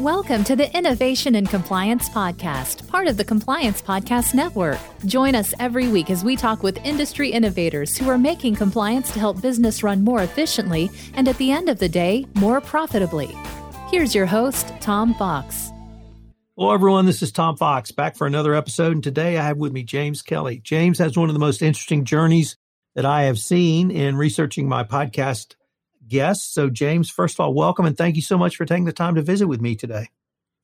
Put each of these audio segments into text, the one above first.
Welcome to the Innovation and Compliance Podcast, part of the Compliance Podcast Network. Join us every week as we talk with industry innovators who are making compliance to help business run more efficiently and at the end of the day, more profitably. Here's your host, Tom Fox. Hello, everyone. This is Tom Fox back for another episode. And today I have with me James Kelly. James has one of the most interesting journeys that I have seen in researching my podcast guests. So, James, first of all, welcome and thank you so much for taking the time to visit with me today.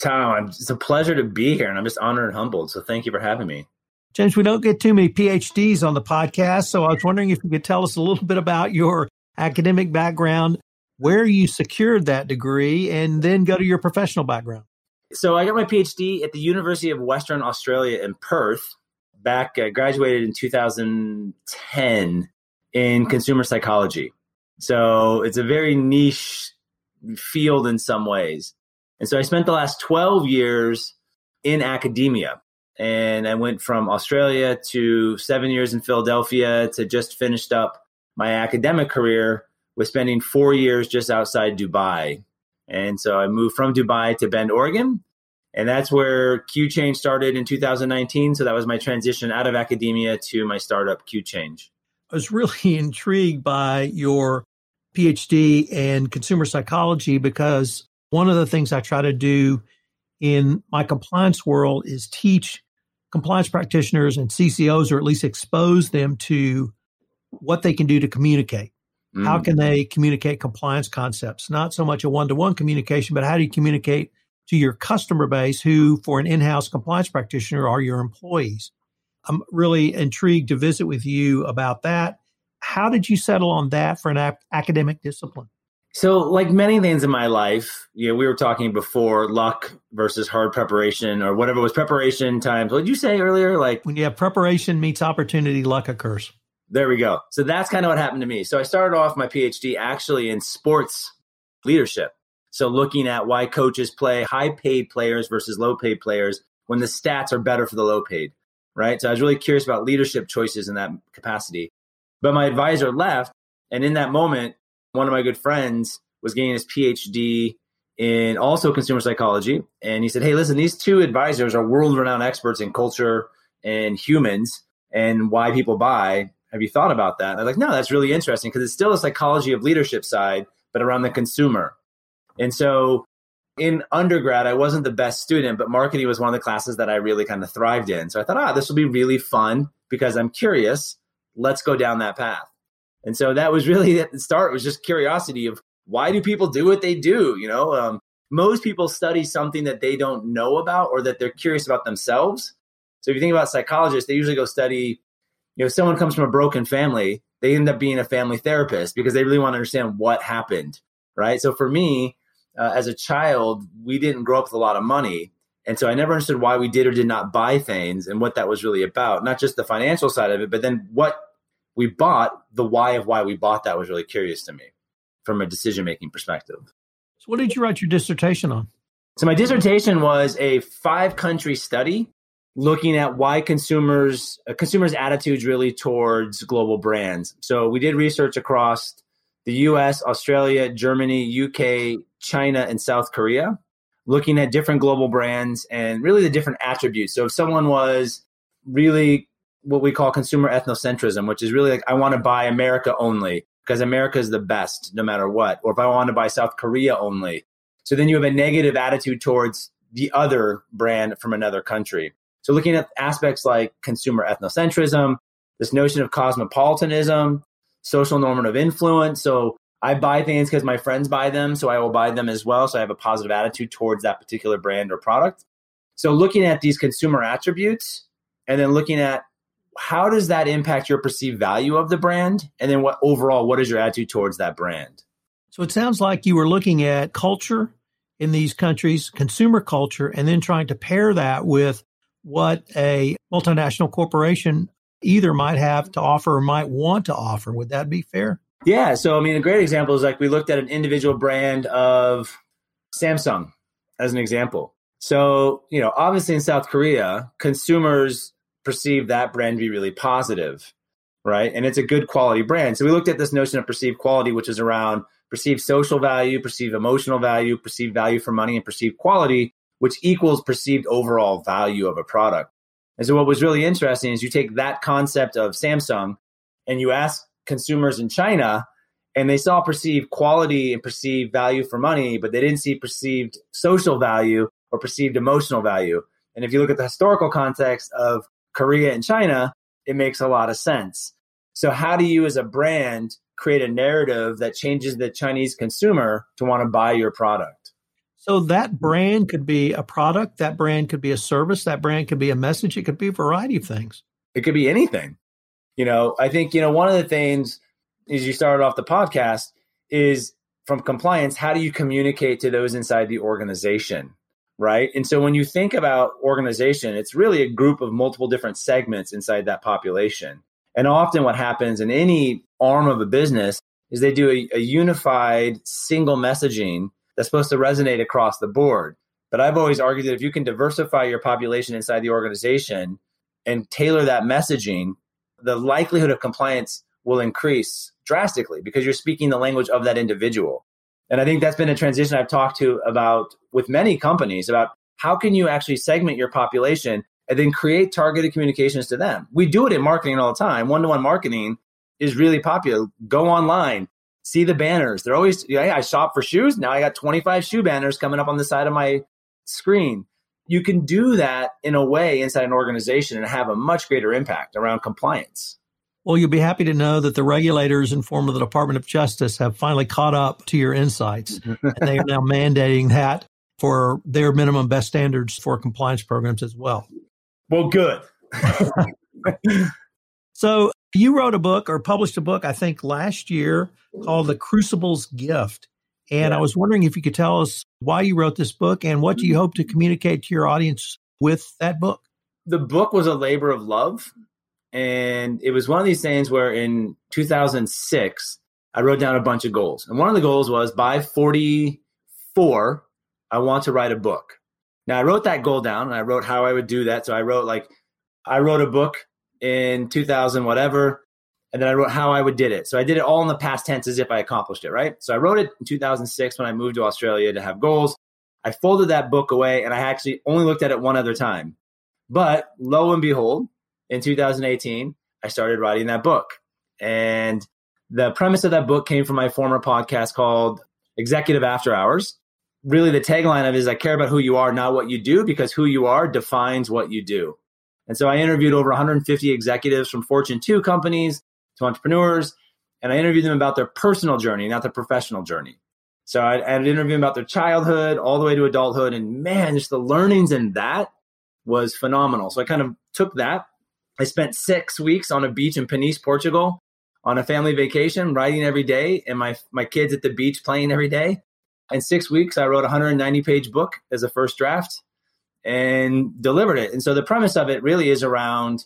Tom, it's a pleasure to be here, and I'm just honored and humbled. So, thank you for having me. James, we don't get too many PhDs on the podcast, so I was wondering if you could tell us a little bit about your academic background, where you secured that degree, and then go to your professional background. So, I got my PhD at the University of Western Australia in Perth. Back, I graduated in 2010 in consumer psychology. So it's a very niche field in some ways. And so I spent the last 12 years in academia. And I went from Australia to seven years in Philadelphia to just finished up my academic career with spending four years just outside Dubai. And so I moved from Dubai to Bend, Oregon. And that's where Q Change started in 2019. So that was my transition out of academia to my startup, Q Change. I was really intrigued by your PhD in consumer psychology because one of the things I try to do in my compliance world is teach compliance practitioners and CCOs, or at least expose them to what they can do to communicate. Mm. How can they communicate compliance concepts? Not so much a one to one communication, but how do you communicate to your customer base, who, for an in house compliance practitioner, are your employees? I'm really intrigued to visit with you about that how did you settle on that for an ap- academic discipline? So, like many things in my life, you know, we were talking before luck versus hard preparation or whatever was preparation times. What did you say earlier? Like when you have preparation meets opportunity, luck occurs. There we go. So that's kind of what happened to me. So I started off my PhD actually in sports leadership. So looking at why coaches play high paid players versus low paid players when the stats are better for the low paid, right? So I was really curious about leadership choices in that capacity. But my advisor left. And in that moment, one of my good friends was getting his PhD in also consumer psychology. And he said, Hey, listen, these two advisors are world renowned experts in culture and humans and why people buy. Have you thought about that? And I'm like, no, that's really interesting because it's still a psychology of leadership side, but around the consumer. And so in undergrad, I wasn't the best student, but marketing was one of the classes that I really kind of thrived in. So I thought, ah, this will be really fun because I'm curious let's go down that path. And so that was really at the start was just curiosity of why do people do what they do? You know, um, most people study something that they don't know about or that they're curious about themselves. So if you think about psychologists, they usually go study, you know, if someone comes from a broken family, they end up being a family therapist because they really want to understand what happened, right? So for me, uh, as a child, we didn't grow up with a lot of money. And so I never understood why we did or did not buy things and what that was really about. Not just the financial side of it, but then what we bought, the why of why we bought that was really curious to me from a decision making perspective. So, what did you write your dissertation on? So, my dissertation was a five country study looking at why consumers uh, consumers attitudes really towards global brands. So, we did research across the US, Australia, Germany, UK, China, and South Korea looking at different global brands and really the different attributes. So if someone was really what we call consumer ethnocentrism, which is really like, I want to buy America only because America is the best no matter what, or if I want to buy South Korea only. So then you have a negative attitude towards the other brand from another country. So looking at aspects like consumer ethnocentrism, this notion of cosmopolitanism, social normative influence. So I buy things because my friends buy them, so I will buy them as well. So I have a positive attitude towards that particular brand or product. So looking at these consumer attributes and then looking at how does that impact your perceived value of the brand and then what overall what is your attitude towards that brand? So it sounds like you were looking at culture in these countries, consumer culture, and then trying to pair that with what a multinational corporation either might have to offer or might want to offer. Would that be fair? Yeah. So, I mean, a great example is like we looked at an individual brand of Samsung as an example. So, you know, obviously in South Korea, consumers perceive that brand to be really positive, right? And it's a good quality brand. So we looked at this notion of perceived quality, which is around perceived social value, perceived emotional value, perceived value for money, and perceived quality, which equals perceived overall value of a product. And so, what was really interesting is you take that concept of Samsung and you ask consumers in China, and they saw perceived quality and perceived value for money, but they didn't see perceived social value or perceived emotional value. And if you look at the historical context of Korea and China, it makes a lot of sense. So, how do you, as a brand, create a narrative that changes the Chinese consumer to want to buy your product? So, that brand could be a product, that brand could be a service, that brand could be a message, it could be a variety of things. It could be anything. You know, I think, you know, one of the things as you started off the podcast is from compliance, how do you communicate to those inside the organization? Right? And so when you think about organization, it's really a group of multiple different segments inside that population. And often what happens in any arm of a business is they do a, a unified single messaging that's supposed to resonate across the board. But I've always argued that if you can diversify your population inside the organization and tailor that messaging, the likelihood of compliance will increase drastically because you're speaking the language of that individual. And I think that's been a transition I've talked to about with many companies about how can you actually segment your population and then create targeted communications to them. We do it in marketing all the time. One to one marketing is really popular. Go online, see the banners. They're always, yeah, I shop for shoes. Now I got 25 shoe banners coming up on the side of my screen. You can do that in a way inside an organization and have a much greater impact around compliance. Well, you'll be happy to know that the regulators in form of the Department of Justice have finally caught up to your insights. and they are now mandating that for their minimum best standards for compliance programs as well. Well, good. so you wrote a book or published a book, I think last year called The Crucible's Gift. And yeah. I was wondering if you could tell us why you wrote this book and what do you hope to communicate to your audience with that book? The book was a labor of love and it was one of these things where in 2006, I wrote down a bunch of goals. And one of the goals was by 44, I want to write a book. Now, I wrote that goal down and I wrote how I would do that. So I wrote like, I wrote a book in 2000, whatever. And then I wrote how I would did it. So I did it all in the past tense as if I accomplished it, right? So I wrote it in 2006 when I moved to Australia to have goals. I folded that book away and I actually only looked at it one other time. But lo and behold, in 2018, I started writing that book. And the premise of that book came from my former podcast called Executive After Hours. Really, the tagline of it is I care about who you are, not what you do, because who you are defines what you do. And so I interviewed over 150 executives from Fortune 2 companies to entrepreneurs, and I interviewed them about their personal journey, not their professional journey. So I, interviewed them about their childhood all the way to adulthood. And man, just the learnings in that was phenomenal. So I kind of took that I spent six weeks on a beach in Peniche, Portugal, on a family vacation, riding every day, and my my kids at the beach playing every day. In six weeks, I wrote a 190 page book as a first draft and delivered it. And so the premise of it really is around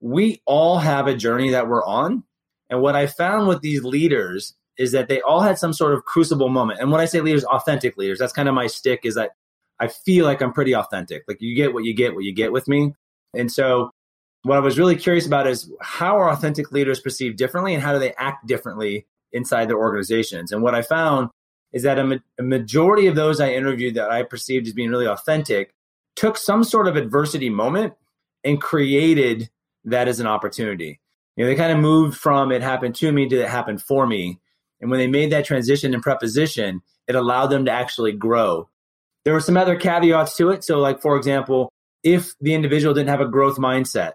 we all have a journey that we're on. And what I found with these leaders is that they all had some sort of crucible moment. And when I say leaders, authentic leaders, that's kind of my stick is that I feel like I'm pretty authentic. Like you get what you get, what you get with me. And so what I was really curious about is how are authentic leaders perceived differently and how do they act differently inside their organizations? And what I found is that a, ma- a majority of those I interviewed that I perceived as being really authentic took some sort of adversity moment and created that as an opportunity. You know, they kind of moved from it happened to me to it happened for me. And when they made that transition in preposition, it allowed them to actually grow. There were some other caveats to it. So, like, for example, if the individual didn't have a growth mindset,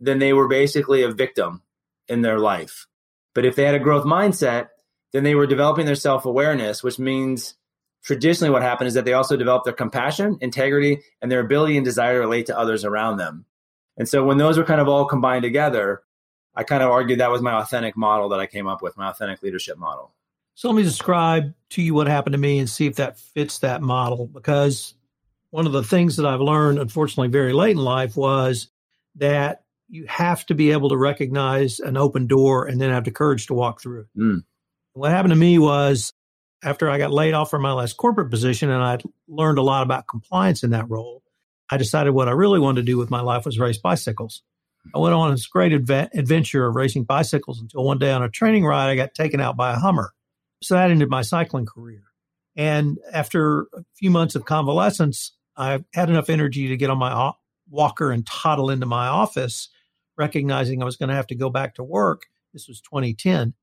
then they were basically a victim in their life. But if they had a growth mindset, then they were developing their self awareness, which means traditionally what happened is that they also developed their compassion, integrity, and their ability and desire to relate to others around them. And so when those were kind of all combined together, I kind of argued that was my authentic model that I came up with, my authentic leadership model. So let me describe to you what happened to me and see if that fits that model. Because one of the things that I've learned, unfortunately, very late in life was that you have to be able to recognize an open door and then have the courage to walk through it. Mm. What happened to me was after I got laid off from my last corporate position and I learned a lot about compliance in that role, I decided what I really wanted to do with my life was race bicycles. I went on this great adve- adventure of racing bicycles until one day on a training ride, I got taken out by a Hummer. So that ended my cycling career. And after a few months of convalescence, I had enough energy to get on my walker and toddle into my office, recognizing I was going to have to go back to work. This was 2010.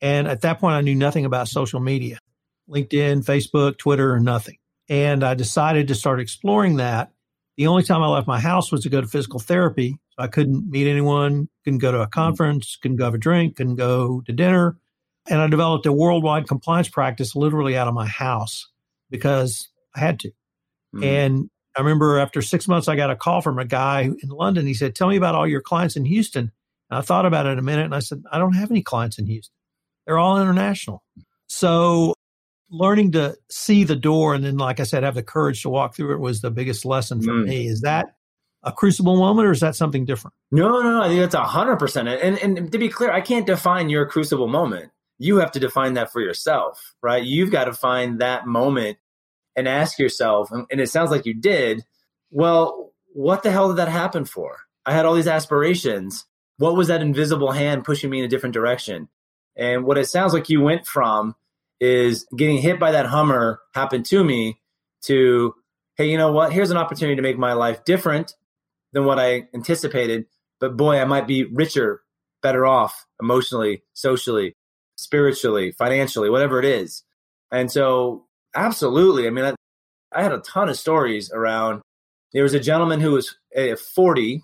And at that point, I knew nothing about social media LinkedIn, Facebook, Twitter, or nothing. And I decided to start exploring that. The only time I left my house was to go to physical therapy. So I couldn't meet anyone, couldn't go to a conference, couldn't go have a drink, couldn't go to dinner. And I developed a worldwide compliance practice literally out of my house because I had to. Mm-hmm. And I remember after six months, I got a call from a guy in London. He said, Tell me about all your clients in Houston. And I thought about it a minute and I said, I don't have any clients in Houston. They're all international. So learning to see the door and then, like I said, have the courage to walk through it was the biggest lesson for mm. me. Is that a crucible moment or is that something different? No, no, I think that's a hundred percent. And and to be clear, I can't define your crucible moment. You have to define that for yourself, right? You've got to find that moment and ask yourself, and it sounds like you did, well, what the hell did that happen for? I had all these aspirations. What was that invisible hand pushing me in a different direction? And what it sounds like you went from is getting hit by that Hummer happened to me to, hey, you know what? Here's an opportunity to make my life different than what I anticipated. But boy, I might be richer, better off emotionally, socially, spiritually, financially, whatever it is. And so, absolutely. I mean, I, I had a ton of stories around. There was a gentleman who was uh, 40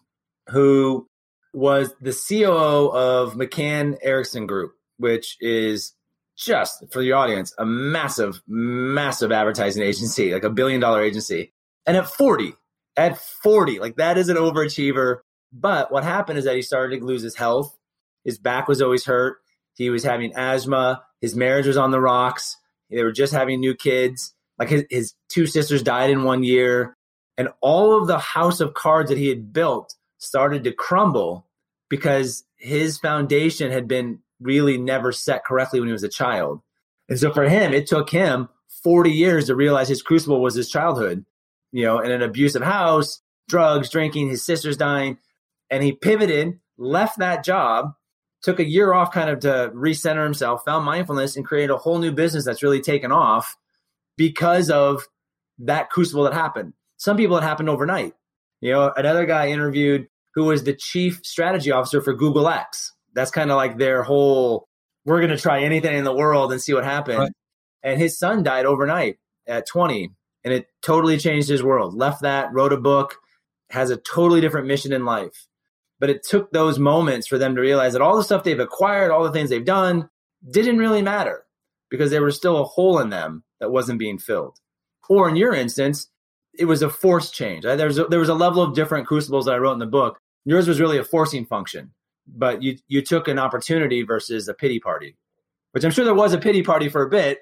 who was the COO of McCann Erickson Group, which is just for the audience a massive, massive advertising agency, like a billion dollar agency. And at 40, at 40, like that is an overachiever. But what happened is that he started to lose his health. His back was always hurt. He was having asthma. His marriage was on the rocks. They were just having new kids. Like his, his two sisters died in one year. And all of the house of cards that he had built started to crumble because his foundation had been really never set correctly when he was a child. And so for him, it took him 40 years to realize his crucible was his childhood, you know, in an abusive house, drugs, drinking, his sister's dying. And he pivoted, left that job, took a year off kind of to recenter himself, found mindfulness, and created a whole new business that's really taken off because of that crucible that happened. Some people it happened overnight. You know, another guy interviewed who was the chief strategy officer for Google X. That's kind of like their whole we're going to try anything in the world and see what happens. Right. And his son died overnight at 20 and it totally changed his world. Left that, wrote a book, has a totally different mission in life. But it took those moments for them to realize that all the stuff they've acquired, all the things they've done didn't really matter because there was still a hole in them that wasn't being filled. Or in your instance, it was a force change. There was a, there was a level of different crucibles that I wrote in the book. Yours was really a forcing function but you you took an opportunity versus a pity party, which I'm sure there was a pity party for a bit,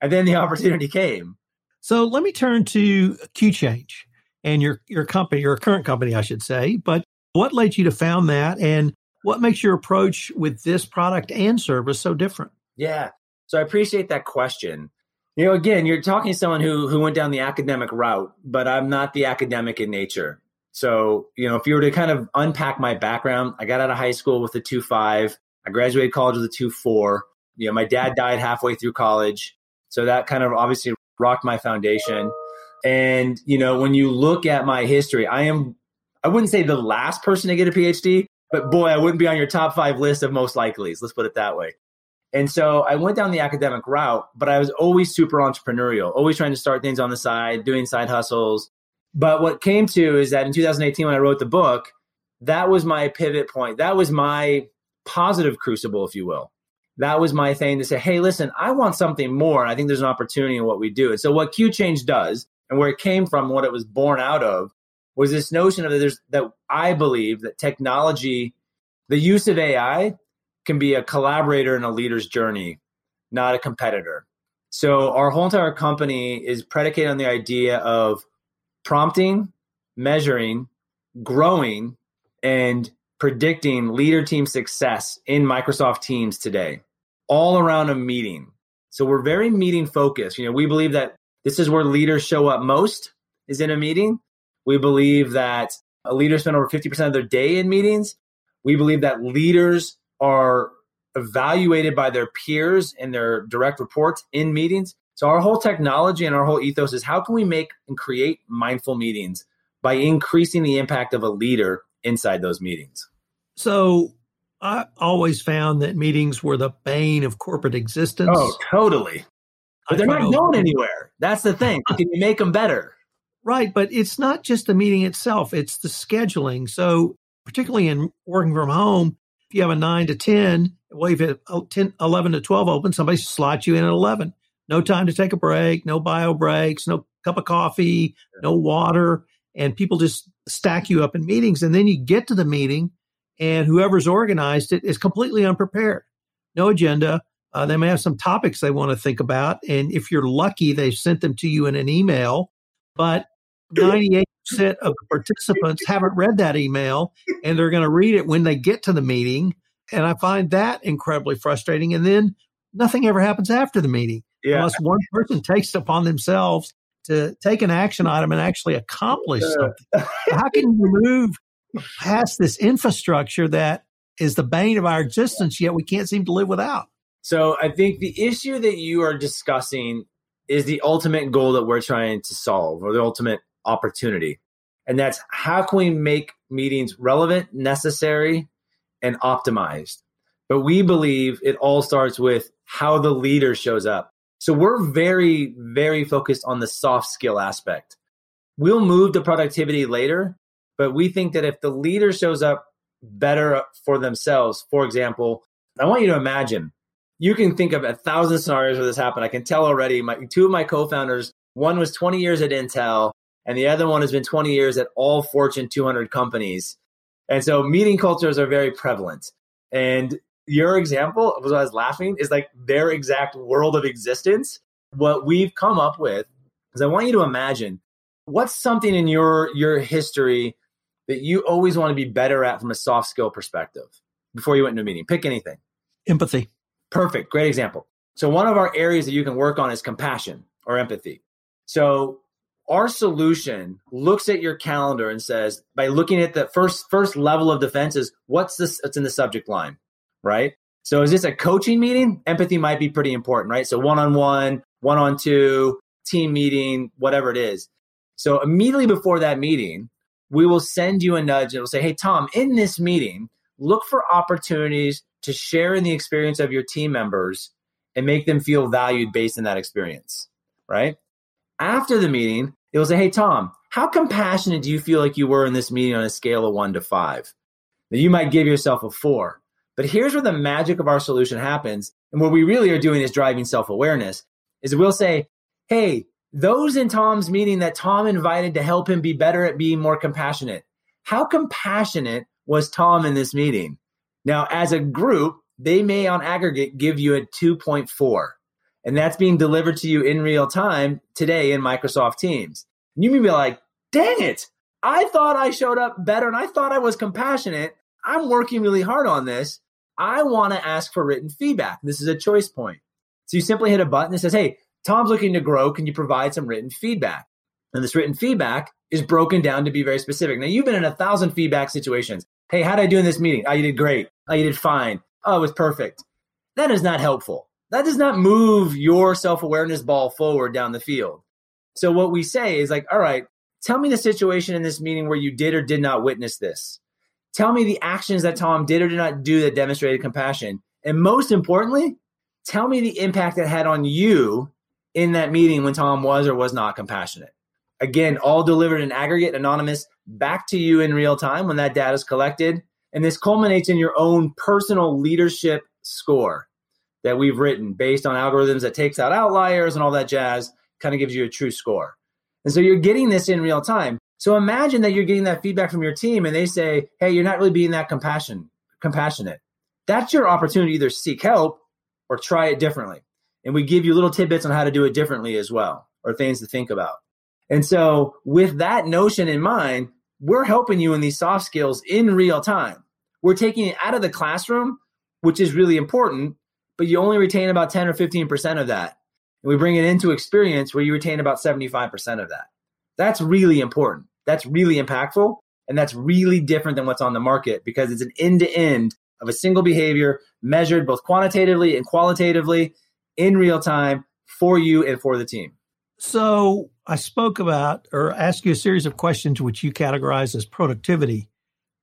and then the opportunity came. So let me turn to Q Change and your your company, your current company, I should say. But what led you to found that, and what makes your approach with this product and service so different? Yeah, so I appreciate that question. You know, again, you're talking to someone who who went down the academic route, but I'm not the academic in nature. So, you know, if you were to kind of unpack my background, I got out of high school with a 2.5. I graduated college with a 2.4. You know, my dad mm-hmm. died halfway through college. So that kind of obviously rocked my foundation. And, you know, when you look at my history, I am, I wouldn't say the last person to get a PhD, but boy, I wouldn't be on your top five list of most likelies. Let's put it that way. And so I went down the academic route, but I was always super entrepreneurial, always trying to start things on the side, doing side hustles, but what came to is that in 2018, when I wrote the book, that was my pivot point. That was my positive crucible, if you will. That was my thing to say, hey, listen, I want something more. And I think there's an opportunity in what we do. And so, what Q Change does, and where it came from, what it was born out of, was this notion of that there's that I believe that technology, the use of AI, can be a collaborator in a leader's journey, not a competitor. So, our whole entire company is predicated on the idea of prompting, measuring, growing, and predicting leader team success in Microsoft Teams today, all around a meeting. So we're very meeting focused. You know, we believe that this is where leaders show up most is in a meeting. We believe that a leader spend over 50% of their day in meetings. We believe that leaders are evaluated by their peers and their direct reports in meetings. So our whole technology and our whole ethos is how can we make and create mindful meetings by increasing the impact of a leader inside those meetings. So I always found that meetings were the bane of corporate existence. Oh, totally. But they're not going anywhere. That's the thing. Can you make them better? Right. But it's not just the meeting itself, it's the scheduling. So, particularly in working from home, if you have a nine to 10, well, if you have 10, 11 to 12 open, somebody slots you in at 11. No time to take a break, no bio breaks, no cup of coffee, no water. And people just stack you up in meetings. And then you get to the meeting, and whoever's organized it is completely unprepared. No agenda, uh, they may have some topics they want to think about. And if you're lucky, they've sent them to you in an email. But 98% of participants haven't read that email and they're going to read it when they get to the meeting. And I find that incredibly frustrating. And then nothing ever happens after the meeting yeah. unless one person takes it upon themselves to take an action item and actually accomplish something. How can you move past this infrastructure that is the bane of our existence, yet we can't seem to live without? So I think the issue that you are discussing is the ultimate goal that we're trying to solve or the ultimate opportunity. And that's how can we make meetings relevant, necessary, and optimized? But we believe it all starts with how the leader shows up. So we're very, very focused on the soft skill aspect. We'll move to productivity later, but we think that if the leader shows up better for themselves, for example, I want you to imagine you can think of a thousand scenarios where this happened. I can tell already. My two of my co-founders, one was 20 years at Intel, and the other one has been 20 years at all Fortune 200 companies. And so meeting cultures are very prevalent. And your example was what I was laughing is like their exact world of existence. What we've come up with is I want you to imagine what's something in your your history that you always want to be better at from a soft skill perspective before you went into a meeting. Pick anything. Empathy. Perfect. Great example. So, one of our areas that you can work on is compassion or empathy. So, our solution looks at your calendar and says, by looking at the first first level of defense is what's this what's in the subject line, right? So is this a coaching meeting? Empathy might be pretty important, right? So one on one, one on two, team meeting, whatever it is. So immediately before that meeting, we will send you a nudge and we'll say, Hey, Tom, in this meeting, look for opportunities to share in the experience of your team members and make them feel valued based on that experience, right? After the meeting, it will say, Hey, Tom, how compassionate do you feel like you were in this meeting on a scale of one to five? Now, you might give yourself a four. But here's where the magic of our solution happens. And what we really are doing is driving self awareness is we'll say, Hey, those in Tom's meeting that Tom invited to help him be better at being more compassionate. How compassionate was Tom in this meeting? Now, as a group, they may on aggregate give you a 2.4, and that's being delivered to you in real time today in Microsoft Teams. You may be like, dang it, I thought I showed up better and I thought I was compassionate. I'm working really hard on this. I want to ask for written feedback. This is a choice point. So you simply hit a button that says, hey, Tom's looking to grow. Can you provide some written feedback? And this written feedback is broken down to be very specific. Now, you've been in a thousand feedback situations. Hey, how did I do in this meeting? Oh, you did great. Oh, you did fine. Oh, it was perfect. That is not helpful. That does not move your self awareness ball forward down the field. So, what we say is like, all right, tell me the situation in this meeting where you did or did not witness this. Tell me the actions that Tom did or did not do that demonstrated compassion. And most importantly, tell me the impact it had on you in that meeting when Tom was or was not compassionate. Again, all delivered in aggregate, anonymous, back to you in real time when that data is collected. And this culminates in your own personal leadership score that we've written based on algorithms that takes out outliers and all that jazz, kind of gives you a true score. And so you're getting this in real time. So imagine that you're getting that feedback from your team and they say, hey, you're not really being that compassion, compassionate. That's your opportunity to either seek help or try it differently. And we give you little tidbits on how to do it differently as well, or things to think about. And so, with that notion in mind, we're helping you in these soft skills in real time. We're taking it out of the classroom, which is really important, but you only retain about 10 or 15% of that. And we bring it into experience where you retain about 75% of that. That's really important. That's really impactful. And that's really different than what's on the market because it's an end to end of a single behavior measured both quantitatively and qualitatively in real time for you and for the team. So I spoke about or asked you a series of questions which you categorize as productivity.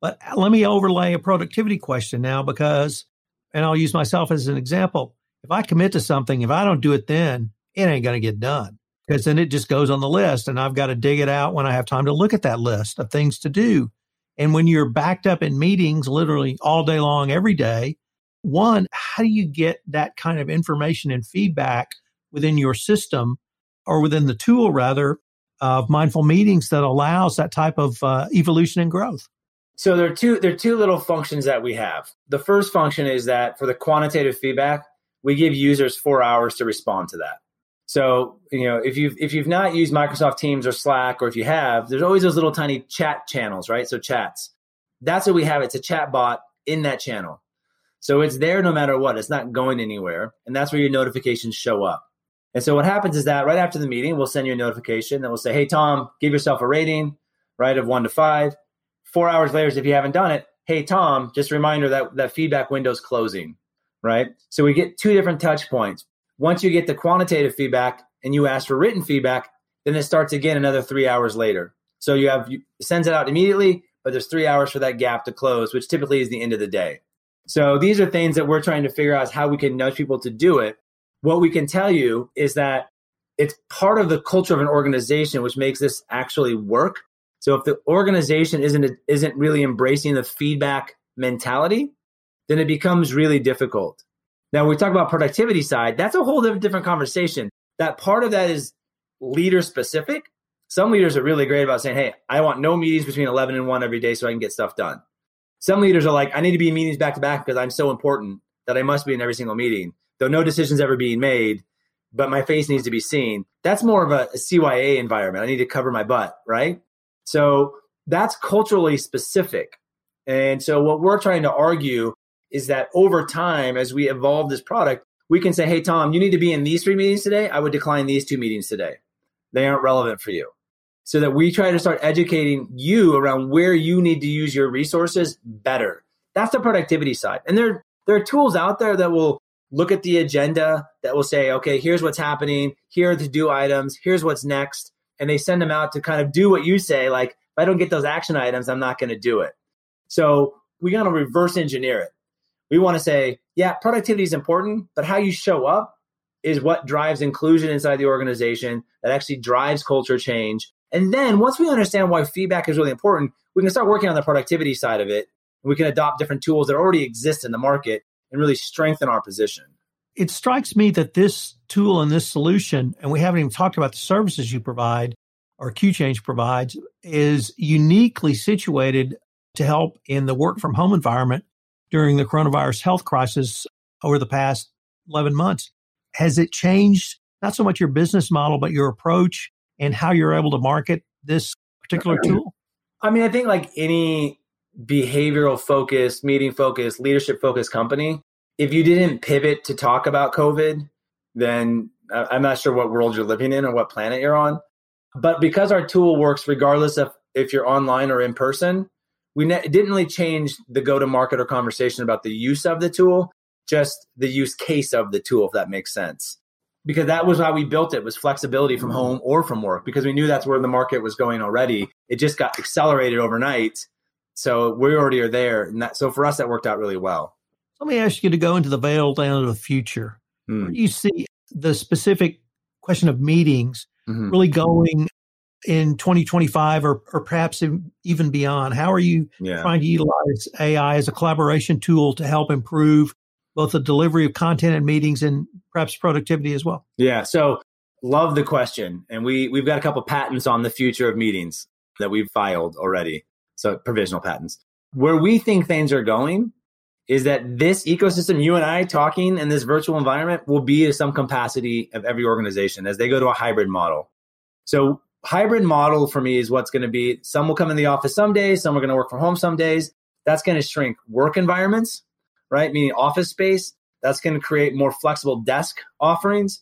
But let me overlay a productivity question now because, and I'll use myself as an example. If I commit to something, if I don't do it then, it ain't going to get done because then it just goes on the list and I've got to dig it out when I have time to look at that list of things to do. And when you're backed up in meetings literally all day long, every day, one, how do you get that kind of information and feedback within your system or within the tool rather of mindful meetings that allows that type of uh, evolution and growth? So there are two there are two little functions that we have. The first function is that for the quantitative feedback, we give users 4 hours to respond to that. So, you know, if you've if you've not used Microsoft Teams or Slack, or if you have, there's always those little tiny chat channels, right? So chats. That's what we have. It's a chat bot in that channel. So it's there no matter what. It's not going anywhere. And that's where your notifications show up. And so what happens is that right after the meeting, we'll send you a notification that will say, Hey Tom, give yourself a rating, right, of one to five. Four hours later, if you haven't done it, hey Tom, just a reminder that that feedback window is closing. Right. So we get two different touch points. Once you get the quantitative feedback and you ask for written feedback, then it starts again another three hours later. So you have you sends it out immediately, but there's three hours for that gap to close, which typically is the end of the day. So these are things that we're trying to figure out how we can nudge people to do it. What we can tell you is that it's part of the culture of an organization which makes this actually work. So if the organization isn't isn't really embracing the feedback mentality, then it becomes really difficult. Now, when we talk about productivity side, that's a whole different conversation. That part of that is leader specific. Some leaders are really great about saying, Hey, I want no meetings between 11 and 1 every day so I can get stuff done. Some leaders are like, I need to be in meetings back to back because I'm so important that I must be in every single meeting, though no decisions ever being made, but my face needs to be seen. That's more of a, a CYA environment. I need to cover my butt, right? So that's culturally specific. And so what we're trying to argue is that over time, as we evolve this product, we can say, hey, Tom, you need to be in these three meetings today. I would decline these two meetings today. They aren't relevant for you. So that we try to start educating you around where you need to use your resources better. That's the productivity side. And there, there are tools out there that will look at the agenda that will say, okay, here's what's happening. Here are the do items. Here's what's next. And they send them out to kind of do what you say. Like, if I don't get those action items, I'm not going to do it. So we got to reverse engineer it we want to say, yeah, productivity is important, but how you show up is what drives inclusion inside the organization, that actually drives culture change. And then once we understand why feedback is really important, we can start working on the productivity side of it. We can adopt different tools that already exist in the market and really strengthen our position. It strikes me that this tool and this solution, and we haven't even talked about the services you provide or QChange provides, is uniquely situated to help in the work from home environment during the coronavirus health crisis over the past 11 months. Has it changed not so much your business model, but your approach and how you're able to market this particular um, tool? I mean, I think like any behavioral focused, meeting focused, leadership focused company, if you didn't pivot to talk about COVID, then uh, I'm not sure what world you're living in or what planet you're on. But because our tool works regardless of if you're online or in person, we ne- didn't really change the go to market or conversation about the use of the tool, just the use case of the tool, if that makes sense. Because that was how we built it was flexibility from mm-hmm. home or from work because we knew that's where the market was going already. It just got accelerated overnight. So we already are there. And that, so for us, that worked out really well. Let me ask you to go into the veil down to the future. Hmm. you see the specific question of meetings mm-hmm. really going in 2025 or, or perhaps even beyond? How are you yeah. trying to utilize AI as a collaboration tool to help improve both the delivery of content and meetings and perhaps productivity as well? Yeah. So love the question. And we, we've got a couple patents on the future of meetings that we've filed already. So provisional patents. Where we think things are going is that this ecosystem, you and I talking in this virtual environment, will be to some capacity of every organization as they go to a hybrid model. So hybrid model for me is what's going to be some will come in the office some days, some are going to work from home some days. That's going to shrink work environments, right? Meaning office space. That's going to create more flexible desk offerings.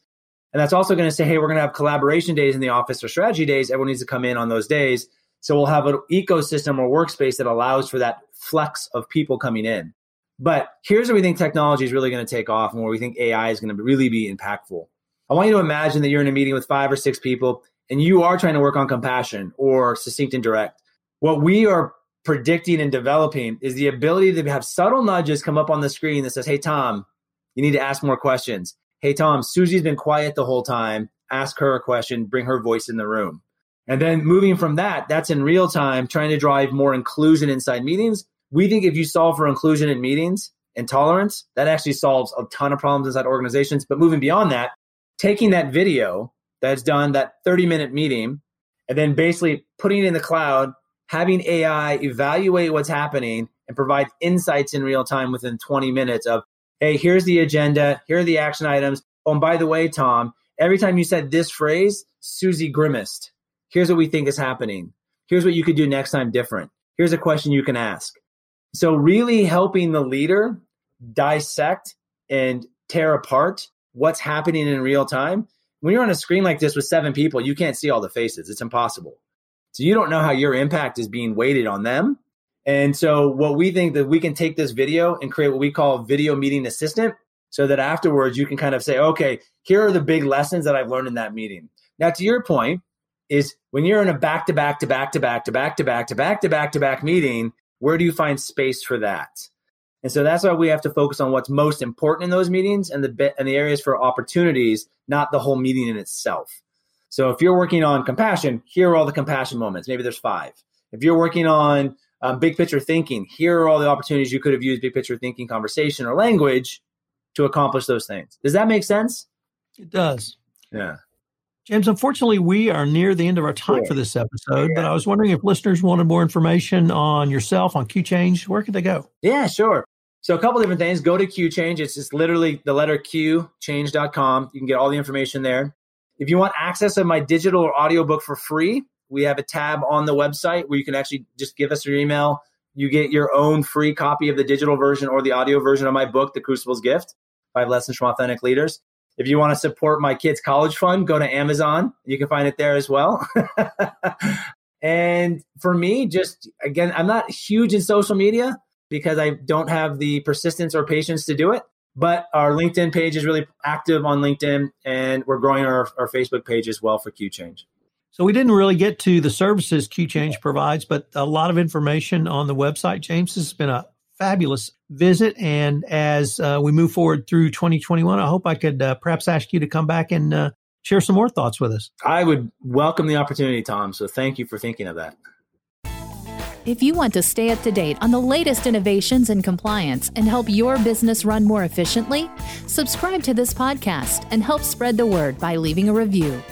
And that's also going to say, hey, we're going to have collaboration days in the office or strategy days. Everyone needs to come in on those days. So we'll have an ecosystem or workspace that allows for that flex of people coming in. But here's where we think technology is really going to take off and where we think AI is going to really be impactful. I want you to imagine that you're in a meeting with five or six people and you are trying to work on compassion or succinct and direct. What we are predicting and developing is the ability to have subtle nudges come up on the screen that says, Hey, Tom, you need to ask more questions. Hey, Tom, Susie's been quiet the whole time. Ask her a question, bring her voice in the room. And then moving from that, that's in real time, trying to drive more inclusion inside meetings. We think if you solve for inclusion in meetings and tolerance, that actually solves a ton of problems inside organizations. But moving beyond that, taking that video that's done, that 30 minute meeting, and then basically putting it in the cloud, having AI evaluate what's happening and provide insights in real time within 20 minutes of, hey, here's the agenda, here are the action items. Oh, and by the way, Tom, every time you said this phrase, Susie grimaced. Here's what we think is happening. Here's what you could do next time different. Here's a question you can ask. So, really helping the leader dissect and tear apart what's happening in real time. When you're on a screen like this with seven people, you can't see all the faces. It's impossible. So, you don't know how your impact is being weighted on them. And so, what we think that we can take this video and create what we call video meeting assistant so that afterwards you can kind of say, okay, here are the big lessons that I've learned in that meeting. Now, to your point, is when you're in a back to back to back to back to back to back to back to back to back meeting, where do you find space for that? And so that's why we have to focus on what's most important in those meetings and the and the areas for opportunities, not the whole meeting in itself. So if you're working on compassion, here are all the compassion moments. Maybe there's five. If you're working on um, big picture thinking, here are all the opportunities you could have used big picture thinking, conversation, or language to accomplish those things. Does that make sense? It does. Yeah. James, unfortunately, we are near the end of our time for this episode, but I was wondering if listeners wanted more information on yourself, on Q Change, where could they go? Yeah, sure. So a couple different things. Go to Q Change. It's just literally the letter Q, change.com. You can get all the information there. If you want access to my digital or audiobook for free, we have a tab on the website where you can actually just give us your email. You get your own free copy of the digital version or the audio version of my book, The Crucible's Gift Five Lessons from Authentic Leaders. If you want to support my kids' college fund, go to Amazon. You can find it there as well. and for me, just again, I'm not huge in social media because I don't have the persistence or patience to do it. But our LinkedIn page is really active on LinkedIn, and we're growing our, our Facebook page as well for Q Change. So we didn't really get to the services Q Change provides, but a lot of information on the website. James, this has been a fabulous visit. And as uh, we move forward through 2021, I hope I could uh, perhaps ask you to come back and uh, share some more thoughts with us. I would welcome the opportunity, Tom. So thank you for thinking of that. If you want to stay up to date on the latest innovations in compliance and help your business run more efficiently, subscribe to this podcast and help spread the word by leaving a review.